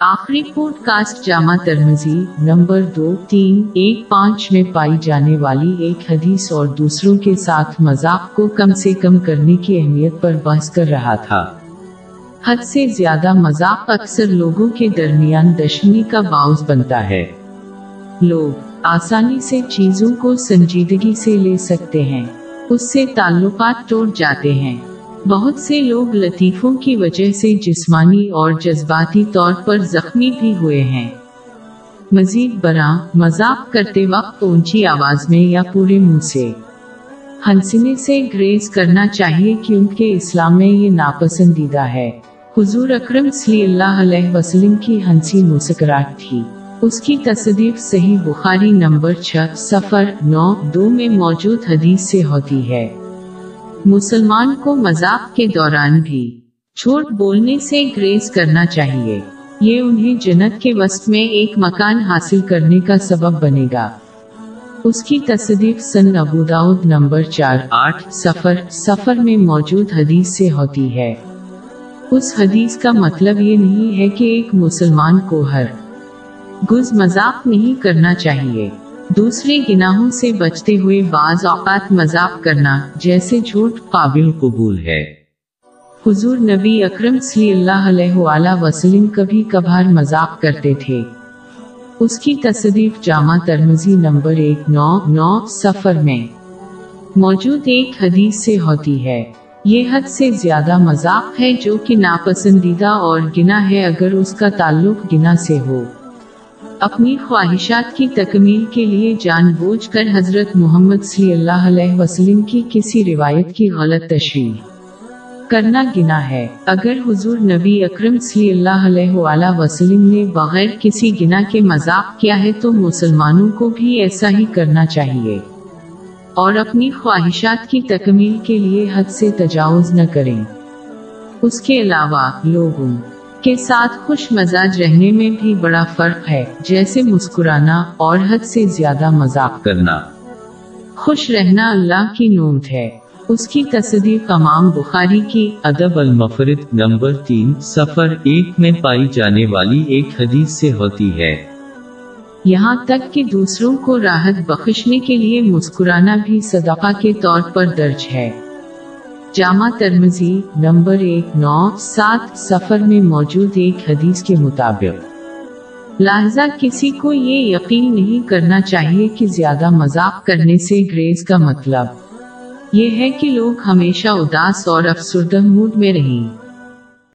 آخری pod cost جامع ترمزی number دو، تین، ایک، پانچ میں پائی جانے والی ایک حدیث اور دوسروں کے ساتھ مذاق کو کم سے کم کرنے کی اہمیت پر بحث کر رہا تھا۔ حد سے زیادہ مذاق اکثر لوگوں کے درمیان دشمنی کا باعث بنتا ہے۔ لوگ آسانی سے چیزوں کو سنجیدگی سے لے سکتے ہیں۔ اس سے تعلقات توڑ جاتے ہیں۔ بہت سے لوگ لطیفوں کی وجہ سے جسمانی اور جذباتی طور پر زخمی بھی ہوئے ہیں۔ مزید برآں مذاق کرتے وقت اونچی آواز میں یا پورے منہ سے۔ ہنسنے سے گریز کرنا چاہیے کیونکہ اسلام میں یہ ناپسندیدہ ہے۔ حضور اکرم صلی اللہ علیہ وسلم کی ہنسی مسکراہٹ تھی۔ اس کی تصدیف صحیح بخاری نمبر چھ سفر نو، دو میں موجود حدیث سے ہوتی ہے۔ مسلمان کو مذاق کے دوران بھی چھوٹ بولنے سے گریز کرنا چاہیے۔ یہ انہیں جنت کے وسط میں ایک مکان حاصل کرنے کا سبب بنے گا۔ اس کی تصدیق سن ابو نمبر چار آٹھ سفر سفر میں موجود حدیث سے ہوتی ہے۔ اس حدیث کا مطلب یہ نہیں ہے کہ ایک مسلمان کو ہر گز مذاق نہیں کرنا چاہیے۔ دوسرے گناہوں سے بچتے ہوئے بعض اوقات مذاق کرنا جیسے جھوٹ قابل قبول ہے۔ حضور نبی اکرم صلی اللہ علیہ وآلہ وسلم کبھی کبھار مذاق کرتے تھے۔ اس کی تصدیق جامع ترمزی نمبر ایک نو نو سفر میں موجود ایک حدیث سے ہوتی ہے۔ یہ حد سے زیادہ مذاق ہے جو کہ ناپسندیدہ اور گنا ہے اگر اس کا تعلق گنا سے ہو۔ اپنی خواہشات کی تکمیل کے لیے جان بوجھ کر حضرت محمد صلی اللہ علیہ وسلم کی کسی روایت کی غلط تشریح کرنا گنا ہے۔ اگر حضور نبی اکرم صلی اللہ علیہ وآلہ وسلم نے بغیر کسی گنا کے مذاق کیا ہے تو مسلمانوں کو بھی ایسا ہی کرنا چاہیے۔ اور اپنی خواہشات کی تکمیل کے لیے حد سے تجاوز نہ کریں۔ اس کے علاوہ لوگوں کے ساتھ خوش مزاج رہنے میں بھی بڑا فرق ہے، جیسے مسکرانا اور حد سے زیادہ مذاق کرنا۔ خوش رہنا اللہ کی نوت ہے۔ اس کی تصدیق تمام بخاری کی ادب المفرد نمبر تین سفر ایک میں پائی جانے والی ایک حدیث سے ہوتی ہے۔ یہاں تک کہ دوسروں کو راحت بخشنے کے لیے مسکرانا بھی صدقہ کے طور پر درج ہے۔ جامع ترمزی نمبر ایک، نو، سات سفر میں موجود ایک حدیث کے مطابق۔ لہذا کسی کو یہ یقین نہیں کرنا چاہیے کہ زیادہ مذاق کرنے سے گریز کا مطلب۔ یہ ہے کہ لوگ ہمیشہ اداس اور افسردہ موڈ میں رہیں۔